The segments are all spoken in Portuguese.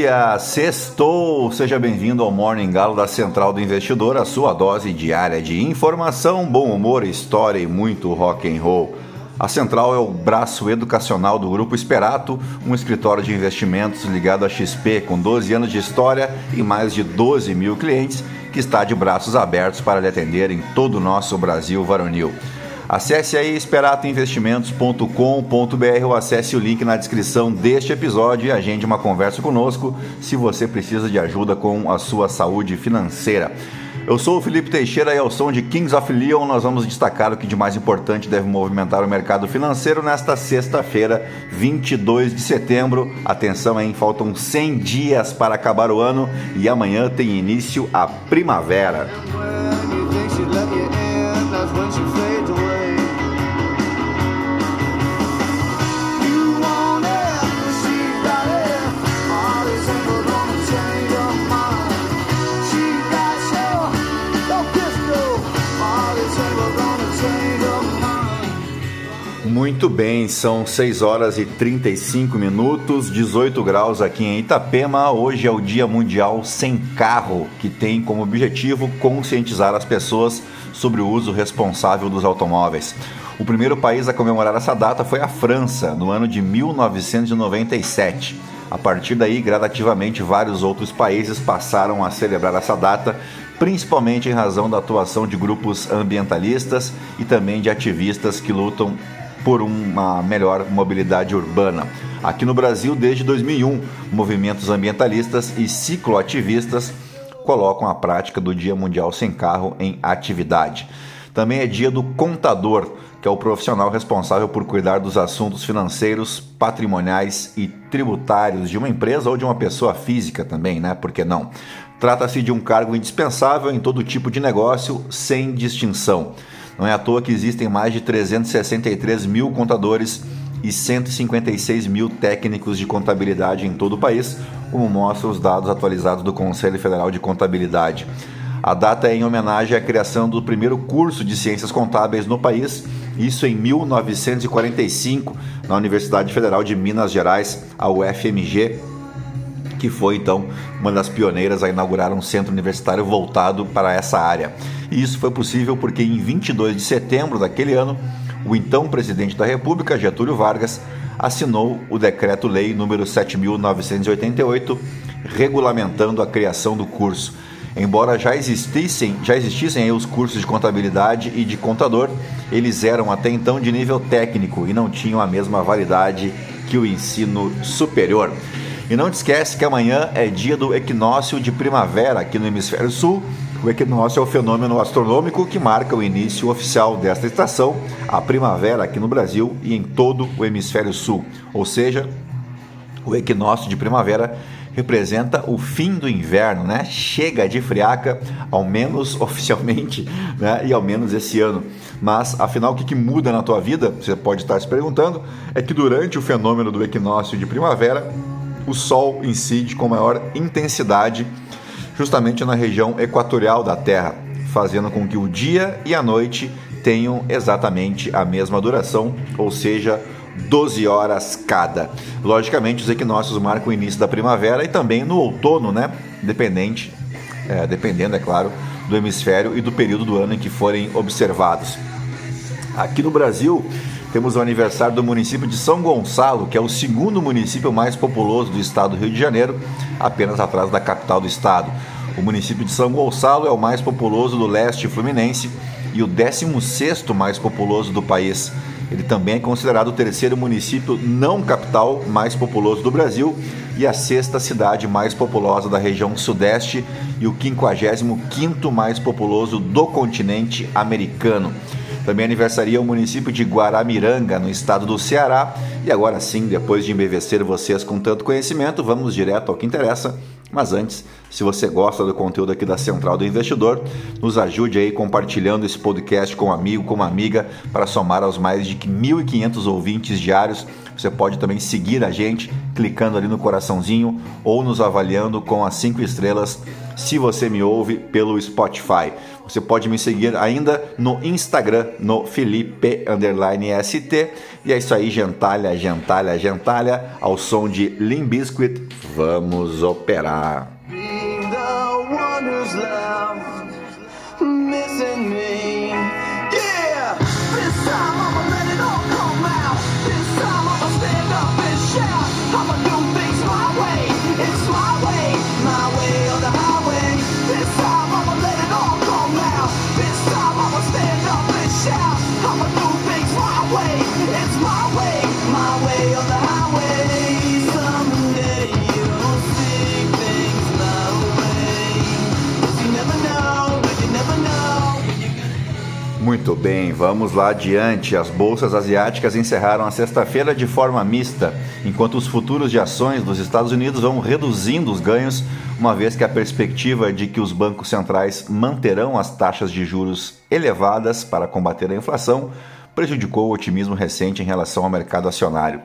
dia, sextou! Seja bem-vindo ao Morning Galo da Central do Investidor, a sua dose diária de informação, bom humor, história e muito rock and roll. A Central é o braço educacional do Grupo Esperato, um escritório de investimentos ligado à XP com 12 anos de história e mais de 12 mil clientes, que está de braços abertos para lhe atender em todo o nosso Brasil varonil. Acesse aí esperatoinvestimentos.com.br ou acesse o link na descrição deste episódio e agende uma conversa conosco se você precisa de ajuda com a sua saúde financeira. Eu sou o Felipe Teixeira e ao som de Kings of Leon nós vamos destacar o que de mais importante deve movimentar o mercado financeiro nesta sexta-feira, 22 de setembro. Atenção, hein? Faltam 100 dias para acabar o ano e amanhã tem início a primavera. Muito bem, são 6 horas e 35 minutos, 18 graus aqui em Itapema. Hoje é o Dia Mundial Sem Carro, que tem como objetivo conscientizar as pessoas sobre o uso responsável dos automóveis. O primeiro país a comemorar essa data foi a França, no ano de 1997. A partir daí, gradativamente, vários outros países passaram a celebrar essa data, principalmente em razão da atuação de grupos ambientalistas e também de ativistas que lutam por uma melhor mobilidade urbana. Aqui no Brasil, desde 2001, movimentos ambientalistas e cicloativistas colocam a prática do Dia Mundial Sem Carro em atividade. Também é dia do contador, que é o profissional responsável por cuidar dos assuntos financeiros, patrimoniais e tributários de uma empresa ou de uma pessoa física também, né? Por que não? Trata-se de um cargo indispensável em todo tipo de negócio, sem distinção. Não é à toa que existem mais de 363 mil contadores e 156 mil técnicos de contabilidade em todo o país, como mostram os dados atualizados do Conselho Federal de Contabilidade. A data é em homenagem à criação do primeiro curso de ciências contábeis no país, isso em 1945, na Universidade Federal de Minas Gerais, a UFMG, que foi então uma das pioneiras a inaugurar um centro universitário voltado para essa área. E isso foi possível porque em 22 de setembro daquele ano, o então presidente da República, Getúlio Vargas, assinou o decreto-lei número 7988, regulamentando a criação do curso. Embora já existissem, já existissem os cursos de contabilidade e de contador, eles eram até então de nível técnico e não tinham a mesma validade que o ensino superior. E não te esquece que amanhã é dia do equinócio de primavera aqui no hemisfério sul. O equinócio é o fenômeno astronômico que marca o início oficial desta estação, a primavera aqui no Brasil e em todo o hemisfério sul. Ou seja, o equinócio de primavera representa o fim do inverno, né? Chega de friaca, ao menos oficialmente, né? E ao menos esse ano. Mas, afinal, o que, que muda na tua vida? Você pode estar se perguntando. É que durante o fenômeno do equinócio de primavera, o Sol incide com maior intensidade justamente na região equatorial da Terra, fazendo com que o dia e a noite tenham exatamente a mesma duração, ou seja, 12 horas cada. Logicamente, os equinócios marcam o início da primavera e também no outono, né? Dependente, é, dependendo, é claro, do hemisfério e do período do ano em que forem observados. Aqui no Brasil, temos o aniversário do município de São Gonçalo, que é o segundo município mais populoso do estado do Rio de Janeiro, apenas atrás da capital do estado. O município de São Gonçalo é o mais populoso do leste fluminense e o 16º mais populoso do país. Ele também é considerado o terceiro município não capital mais populoso do Brasil e a sexta cidade mais populosa da região sudeste e o 55º mais populoso do continente americano. Também aniversaria o município de Guaramiranga, no estado do Ceará. E agora sim, depois de embevecer vocês com tanto conhecimento, vamos direto ao que interessa. Mas antes, Se você gosta do conteúdo aqui da Central do Investidor, nos ajude aí compartilhando esse podcast com um amigo, com uma amiga, para somar aos mais de 1.500 ouvintes diários. Você pode também seguir a gente clicando ali no coraçãozinho ou nos avaliando com as 5 estrelas se você me ouve pelo Spotify. Você pode me seguir ainda no Instagram, no Felipe_ST. E é isso aí, gentalha, gentalha, gentalha, ao som de Limbiscuit. Vamos operar. Being the one who's left, vamos lá adiante. As bolsas asiáticas encerraram a sexta-feira de forma mista, enquanto os futuros de ações dos Estados Unidos vão reduzindo os ganhos, uma vez que a perspectiva de que os bancos centrais manterão as taxas de juros elevadas para combater a inflação prejudicou o otimismo recente em relação ao mercado acionário.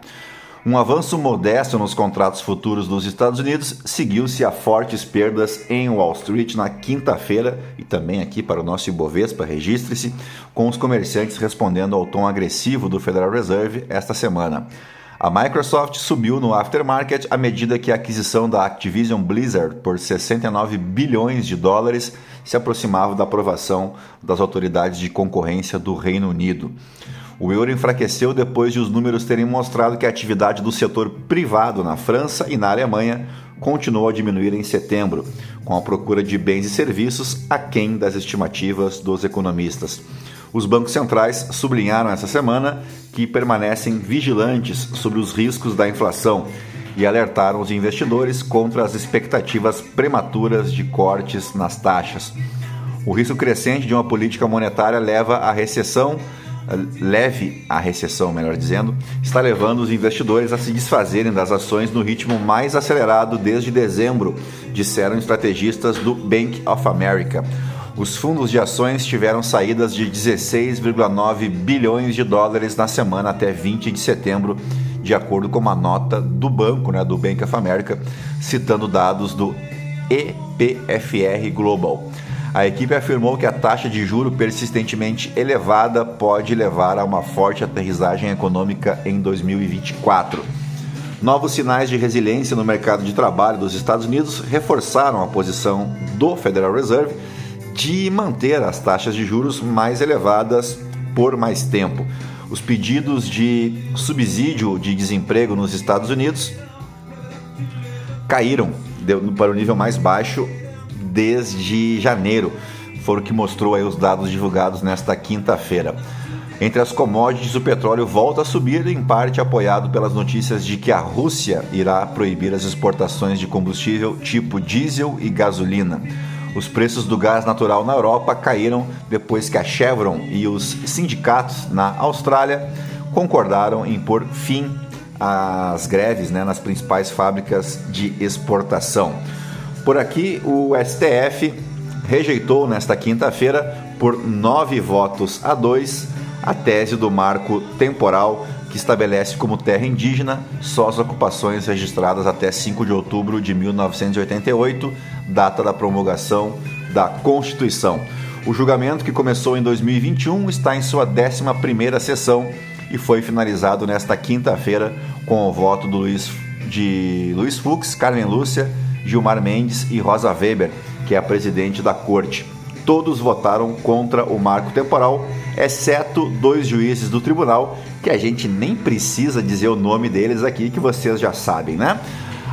Um avanço modesto nos contratos futuros dos Estados Unidos seguiu-se a fortes perdas em Wall Street na quinta-feira e também aqui para o nosso Ibovespa, registre-se, com os comerciantes respondendo ao tom agressivo do Federal Reserve esta semana. A Microsoft subiu no aftermarket à medida que a aquisição da Activision Blizzard por 69 bilhões de dólares se aproximava da aprovação das autoridades de concorrência do Reino Unido. O euro enfraqueceu depois de os números terem mostrado que a atividade do setor privado na França e na Alemanha continuou a diminuir em setembro, com a procura de bens e serviços aquém das estimativas dos economistas. Os bancos centrais sublinharam essa semana que permanecem vigilantes sobre os riscos da inflação e alertaram os investidores contra as expectativas prematuras de cortes nas taxas. O risco crescente de uma política monetária leva à recessão leve à recessão, melhor dizendo, está levando os investidores a se desfazerem das ações no ritmo mais acelerado desde dezembro, disseram estrategistas do Bank of America. Os fundos de ações tiveram saídas de 16,9 bilhões de dólares na semana até 20 de setembro, de acordo com uma nota do banco, né, do Bank of America, citando dados do EPFR Global. A equipe afirmou que a taxa de juro persistentemente elevada pode levar a uma forte aterrissagem econômica em 2024. Novos sinais de resiliência no mercado de trabalho dos Estados Unidos reforçaram a posição do Federal Reserve de manter as taxas de juros mais elevadas por mais tempo. Os pedidos de subsídio de desemprego nos Estados Unidos caíram para o nível mais baixo desde janeiro. Foram que mostrou aí os dados divulgados nesta quinta-feira. Entre as commodities, o petróleo volta a subir, em parte apoiado pelas notícias de que a Rússia irá proibir as exportações de combustível tipo diesel e gasolina. Os preços do gás natural na Europa caíram depois que a Chevron e os sindicatos na Austrália concordaram em pôr fim às greves né, nas principais fábricas de exportação. Por aqui, o STF rejeitou nesta quinta-feira, por nove votos a dois, a tese do marco temporal que estabelece como terra indígena só as ocupações registradas até 5 de outubro de 1988, data da promulgação da Constituição. O julgamento, que começou em 2021, está em sua 11ª sessão e foi finalizado nesta quinta-feira com o voto do Luiz, de Luiz Fux, Carmen Lúcia, Gilmar Mendes e Rosa Weber, que é a presidente da corte. Todos votaram contra o marco temporal, exceto dois juízes do tribunal, que a gente nem precisa dizer o nome deles aqui, que vocês já sabem, né?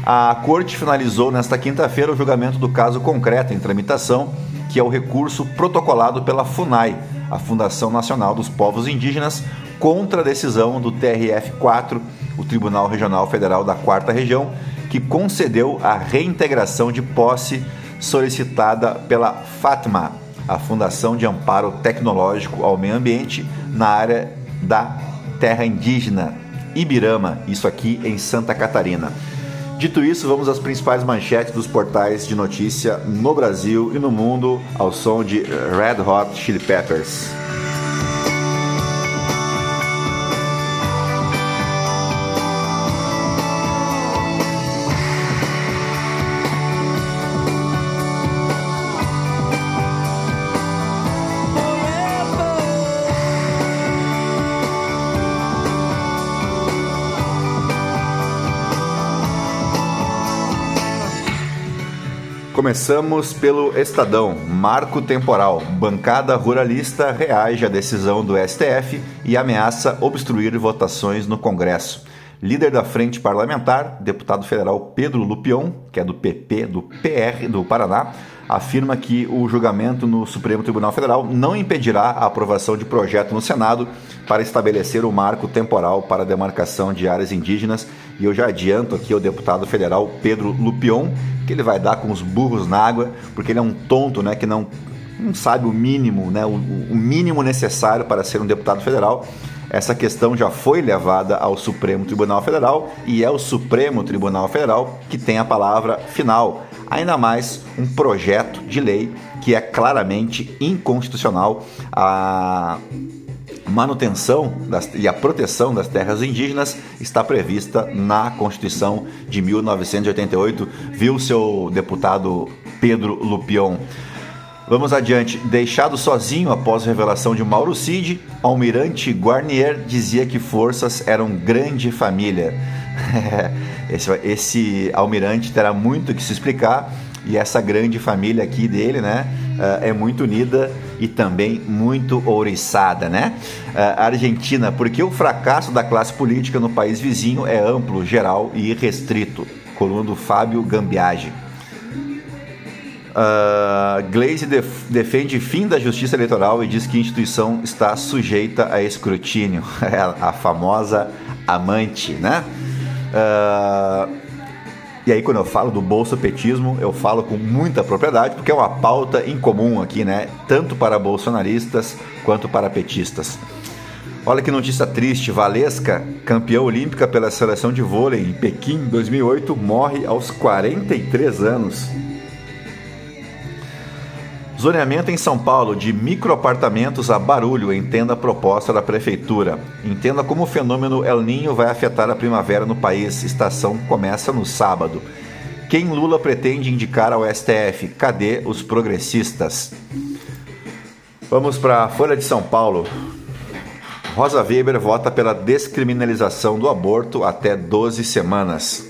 A corte finalizou nesta quinta-feira o julgamento do caso concreto em tramitação, que é o recurso protocolado pela FUNAI, a Fundação Nacional dos Povos Indígenas, contra a decisão do TRF4, o Tribunal Regional Federal da Quarta Região, que concedeu a reintegração de posse solicitada pela FATMA, a Fundação de Amparo Tecnológico ao Meio Ambiente, na área da terra indígena Ibirama, isso aqui em Santa Catarina. Dito isso, vamos às principais manchetes dos portais de notícia no Brasil e no mundo ao som de Red Hot Chili Peppers. Começamos pelo Estadão. Marco temporal. Bancada ruralista reage à decisão do STF e ameaça obstruir votações no Congresso. Líder da frente parlamentar, deputado federal Pedro Lupion, que é do PP, do PR do Paraná, afirma que o julgamento no Supremo Tribunal Federal não impedirá a aprovação de projeto no Senado para estabelecer o marco temporal para a demarcação de áreas indígenas. E eu já adianto aqui ao deputado federal Pedro Lupion que ele vai dar com os burros na água, porque ele é um tonto, né, que não, não sabe o mínimo, né, o, o mínimo necessário para ser um deputado federal. Essa questão já foi levada ao Supremo Tribunal Federal e é o Supremo Tribunal Federal que tem a palavra final. Ainda mais um projeto de lei que é claramente inconstitucional. A manutenção das, e a proteção das terras indígenas está prevista na Constituição de 1988, viu seu deputado Pedro Lupion. Vamos adiante. Deixado sozinho após a revelação de Mauro Cid, Almirante Guarnier dizia que forças eram grande família. Esse, esse almirante terá muito que se explicar e essa grande família aqui dele, né, eh, é muito unida e também muito ouriçada, né? Eh, Argentina, porque o fracasso da classe política no país vizinho é amplo, geral e irrestrito. Coluna do Fábio Gambiage. Uh, Glaze def defende fim da justiça eleitoral e diz que a instituição está sujeita a escrutínio. É a famosa amante, né? Uh, e aí, quando eu falo do bolsopetismo, eu falo com muita propriedade, porque é uma pauta incomum aqui, né? Tanto para bolsonaristas quanto para petistas. Olha que notícia triste: Valesca, campeã olímpica pela seleção de vôlei em Pequim 2008, morre aos 43 anos. Zoneamento em São Paulo de microapartamentos a barulho entenda a proposta da prefeitura. Entenda como o fenômeno El Ninho vai afetar a primavera no país. Estação começa no sábado. Quem Lula pretende indicar ao STF? Cadê os progressistas? Vamos para a Folha de São Paulo. Rosa Weber vota pela descriminalização do aborto até 12 semanas.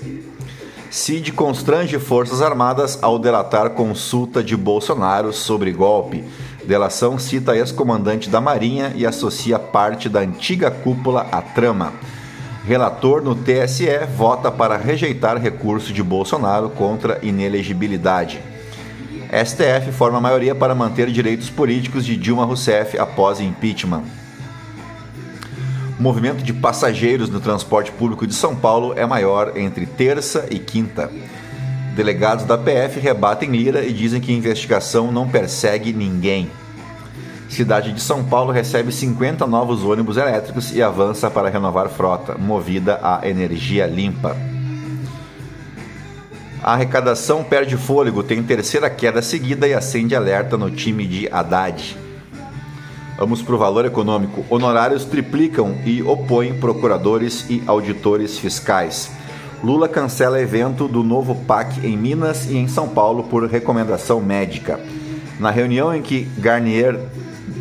Cid constrange Forças Armadas ao delatar consulta de Bolsonaro sobre golpe. Delação cita ex-comandante da Marinha e associa parte da antiga cúpula à trama. Relator no TSE vota para rejeitar recurso de Bolsonaro contra inelegibilidade. STF forma maioria para manter direitos políticos de Dilma Rousseff após impeachment. O movimento de passageiros no transporte público de São Paulo é maior entre terça e quinta. Delegados da PF rebatem Lira e dizem que a investigação não persegue ninguém. Cidade de São Paulo recebe 50 novos ônibus elétricos e avança para renovar frota, movida a energia limpa. A arrecadação perde fôlego, tem terceira queda seguida e acende alerta no time de Haddad. Vamos para o valor econômico. Honorários triplicam e opõem procuradores e auditores fiscais. Lula cancela evento do novo PAC em Minas e em São Paulo por recomendação médica. Na reunião em que Garnier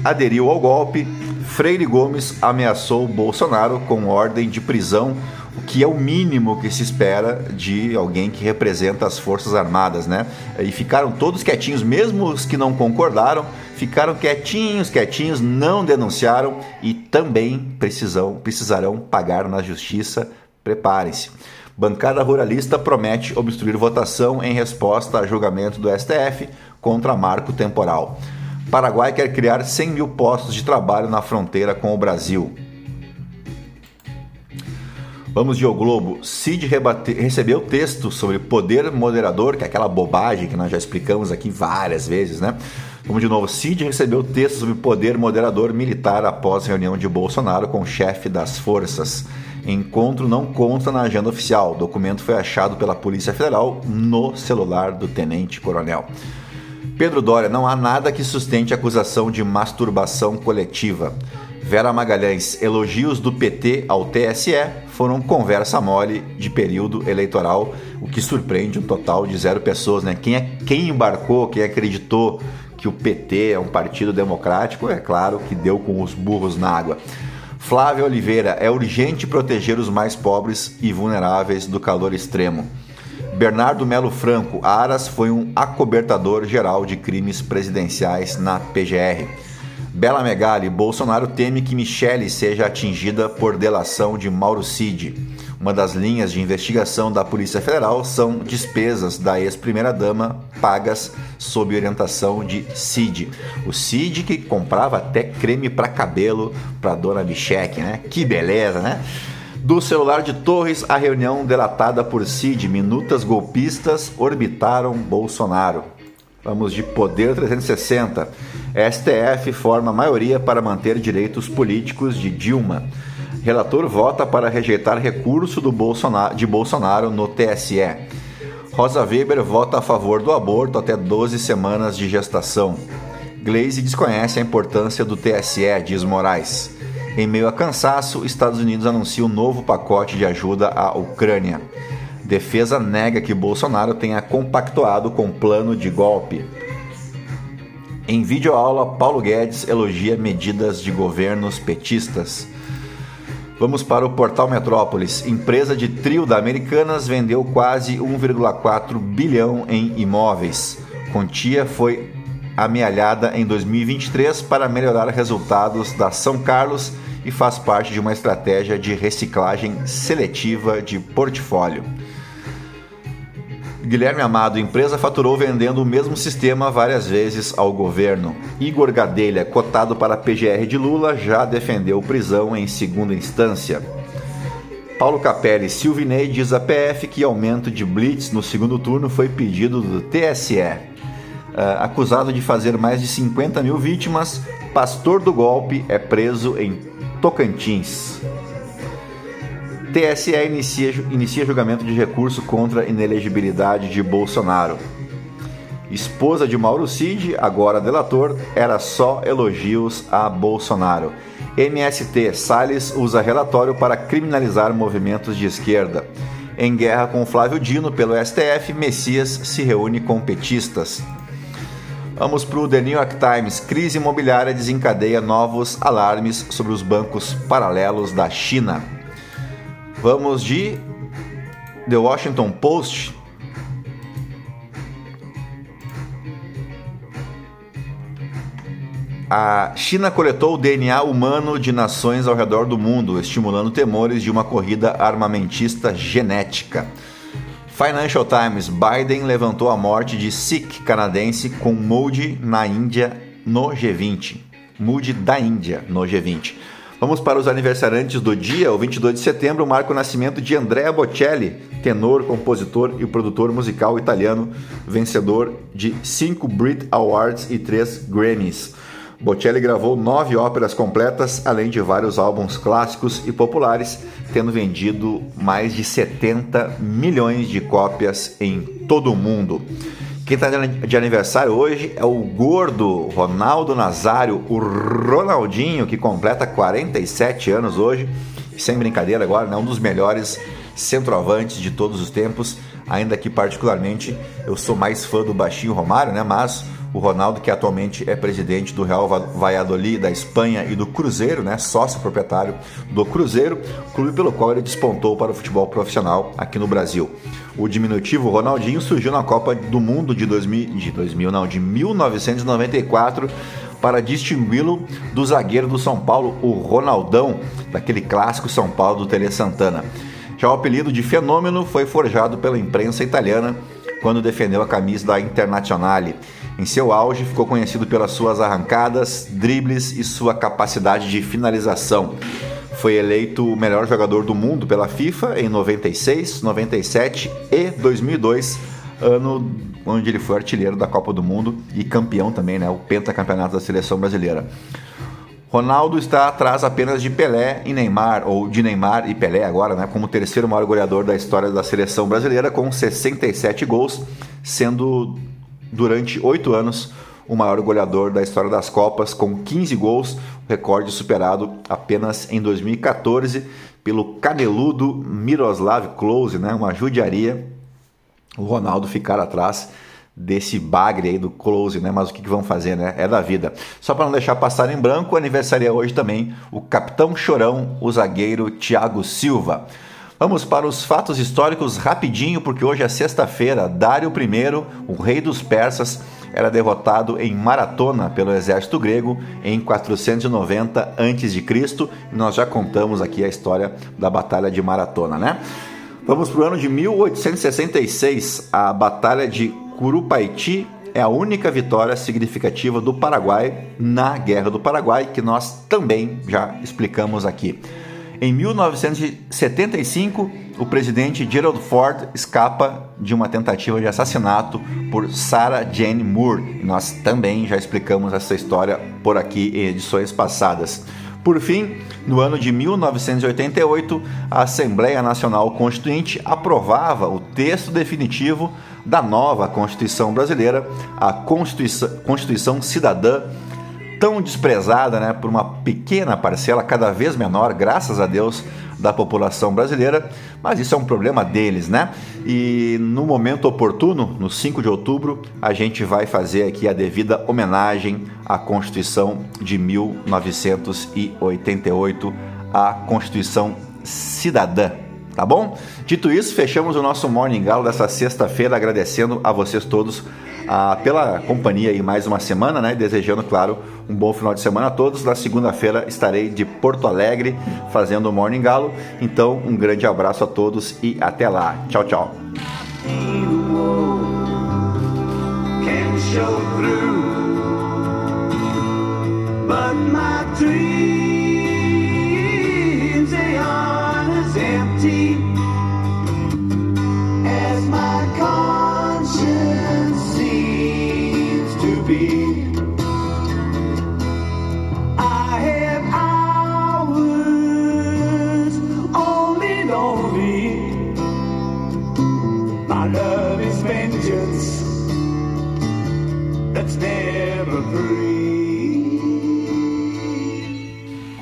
aderiu ao golpe, Freire Gomes ameaçou Bolsonaro com ordem de prisão, o que é o mínimo que se espera de alguém que representa as Forças Armadas, né? E ficaram todos quietinhos, mesmo os que não concordaram, ficaram quietinhos, quietinhos, não denunciaram e também precisam, precisarão pagar na justiça. Preparem-se. Bancada ruralista promete obstruir votação em resposta a julgamento do STF contra marco temporal. Paraguai quer criar 100 mil postos de trabalho na fronteira com o Brasil. Vamos de O Globo. Cid rebate... recebeu texto sobre poder moderador, que é aquela bobagem que nós já explicamos aqui várias vezes, né? Vamos de novo. Cid recebeu texto sobre poder moderador militar após reunião de Bolsonaro com o chefe das forças. Encontro não consta na agenda oficial. O documento foi achado pela Polícia Federal no celular do tenente-coronel. Pedro Dória, não há nada que sustente a acusação de masturbação coletiva. Vera Magalhães, elogios do PT ao TSE foram conversa mole de período eleitoral, o que surpreende um total de zero pessoas, né? Quem, é, quem embarcou, quem acreditou que o PT é um partido democrático, é claro que deu com os burros na água. Flávia Oliveira, é urgente proteger os mais pobres e vulneráveis do calor extremo. Bernardo Melo Franco, Aras foi um acobertador geral de crimes presidenciais na PGR. Bela Megali, Bolsonaro teme que Michele seja atingida por delação de Mauro Cid. Uma das linhas de investigação da Polícia Federal são despesas da ex-primeira-dama pagas sob orientação de Cid. O Cid que comprava até creme para cabelo para dona Bicheque, né? Que beleza, né? Do celular de Torres, a reunião delatada por Cid, minutas golpistas orbitaram Bolsonaro. Vamos de Poder 360. STF forma maioria para manter direitos políticos de Dilma. Relator vota para rejeitar recurso do Bolsonaro, de Bolsonaro no TSE. Rosa Weber vota a favor do aborto até 12 semanas de gestação. Glaze desconhece a importância do TSE, diz Moraes. Em meio a cansaço, Estados Unidos anuncia um novo pacote de ajuda à Ucrânia. Defesa nega que Bolsonaro tenha compactuado com plano de golpe. Em videoaula, Paulo Guedes elogia medidas de governos petistas. Vamos para o Portal Metrópolis. Empresa de trio da Americanas vendeu quase 1,4 bilhão em imóveis. Quantia foi amealhada em 2023 para melhorar resultados da São Carlos e faz parte de uma estratégia de reciclagem seletiva de portfólio. Guilherme Amado, empresa faturou vendendo o mesmo sistema várias vezes ao governo. Igor Gadelha, cotado para PGR de Lula, já defendeu prisão em segunda instância. Paulo Capelli, Silvinei diz a PF que aumento de blitz no segundo turno foi pedido do TSE. Ah, acusado de fazer mais de 50 mil vítimas, pastor do golpe é preso em Tocantins. TSE inicia, inicia julgamento de recurso contra inelegibilidade de Bolsonaro. Esposa de Mauro Cid, agora delator, era só elogios a Bolsonaro. MST Salles usa relatório para criminalizar movimentos de esquerda. Em guerra com Flávio Dino pelo STF, Messias se reúne com petistas. Vamos para o The New York Times. Crise imobiliária desencadeia novos alarmes sobre os bancos paralelos da China. Vamos de The Washington Post. A China coletou o DNA humano de nações ao redor do mundo, estimulando temores de uma corrida armamentista genética. Financial Times: Biden levantou a morte de Sikh canadense com Modi na Índia no G20. Modi da Índia no G20. Vamos para os aniversariantes do dia. O 22 de setembro marca o nascimento de Andrea Bocelli, tenor, compositor e produtor musical italiano, vencedor de cinco Brit Awards e três Grammys. Bocelli gravou nove óperas completas, além de vários álbuns clássicos e populares, tendo vendido mais de 70 milhões de cópias em todo o mundo. Quem está de aniversário hoje é o gordo Ronaldo Nazário, o Ronaldinho, que completa 47 anos hoje. Sem brincadeira agora, né? um dos melhores centroavantes de todos os tempos. Ainda que particularmente eu sou mais fã do baixinho Romário, né? Mas o Ronaldo, que atualmente é presidente do Real Valladolid da Espanha e do Cruzeiro, né, sócio proprietário do Cruzeiro, clube pelo qual ele despontou para o futebol profissional aqui no Brasil. O diminutivo Ronaldinho surgiu na Copa do Mundo de 2000, de 2000 não, de 1994 para distingui-lo do zagueiro do São Paulo, o Ronaldão, daquele clássico São Paulo do Tele Santana. Já o apelido de fenômeno foi forjado pela imprensa italiana quando defendeu a camisa da Internazionale em seu auge, ficou conhecido pelas suas arrancadas, dribles e sua capacidade de finalização. Foi eleito o melhor jogador do mundo pela FIFA em 96, 97 e 2002, ano onde ele foi artilheiro da Copa do Mundo e campeão também, né, o pentacampeonato da seleção brasileira. Ronaldo está atrás apenas de Pelé e Neymar, ou de Neymar e Pelé agora, né, como terceiro maior goleador da história da seleção brasileira, com 67 gols, sendo durante oito anos o maior goleador da história das Copas, com 15 gols, recorde superado apenas em 2014 pelo caneludo Miroslav Klose, né, uma judiaria, o Ronaldo ficar atrás desse bagre aí do close, né? Mas o que, que vão fazer, né? É da vida. Só para não deixar passar em branco, aniversaria hoje também o capitão chorão, o zagueiro Thiago Silva. Vamos para os fatos históricos rapidinho, porque hoje é sexta-feira. Dário I, o rei dos persas, era derrotado em Maratona pelo exército grego em 490 a.C. Nós já contamos aqui a história da Batalha de Maratona, né? Vamos para o ano de 1866, a Batalha de Curupaiti é a única vitória significativa do Paraguai na Guerra do Paraguai, que nós também já explicamos aqui. Em 1975, o presidente Gerald Ford escapa de uma tentativa de assassinato por Sarah Jane Moore. Nós também já explicamos essa história por aqui em edições passadas. Por fim, no ano de 1988, a Assembleia Nacional Constituinte aprovava o texto definitivo da nova Constituição brasileira, a Constituição, Constituição Cidadã, tão desprezada né, por uma pequena parcela, cada vez menor, graças a Deus, da população brasileira, mas isso é um problema deles, né? E no momento oportuno, no 5 de outubro, a gente vai fazer aqui a devida homenagem à Constituição de 1988, a Constituição Cidadã tá bom? Dito isso, fechamos o nosso Morning Galo dessa sexta-feira, agradecendo a vocês todos ah, pela companhia aí mais uma semana, né? Desejando, claro, um bom final de semana a todos. Na segunda-feira estarei de Porto Alegre fazendo o Morning Galo. Então, um grande abraço a todos e até lá. Tchau, tchau. But my dreams,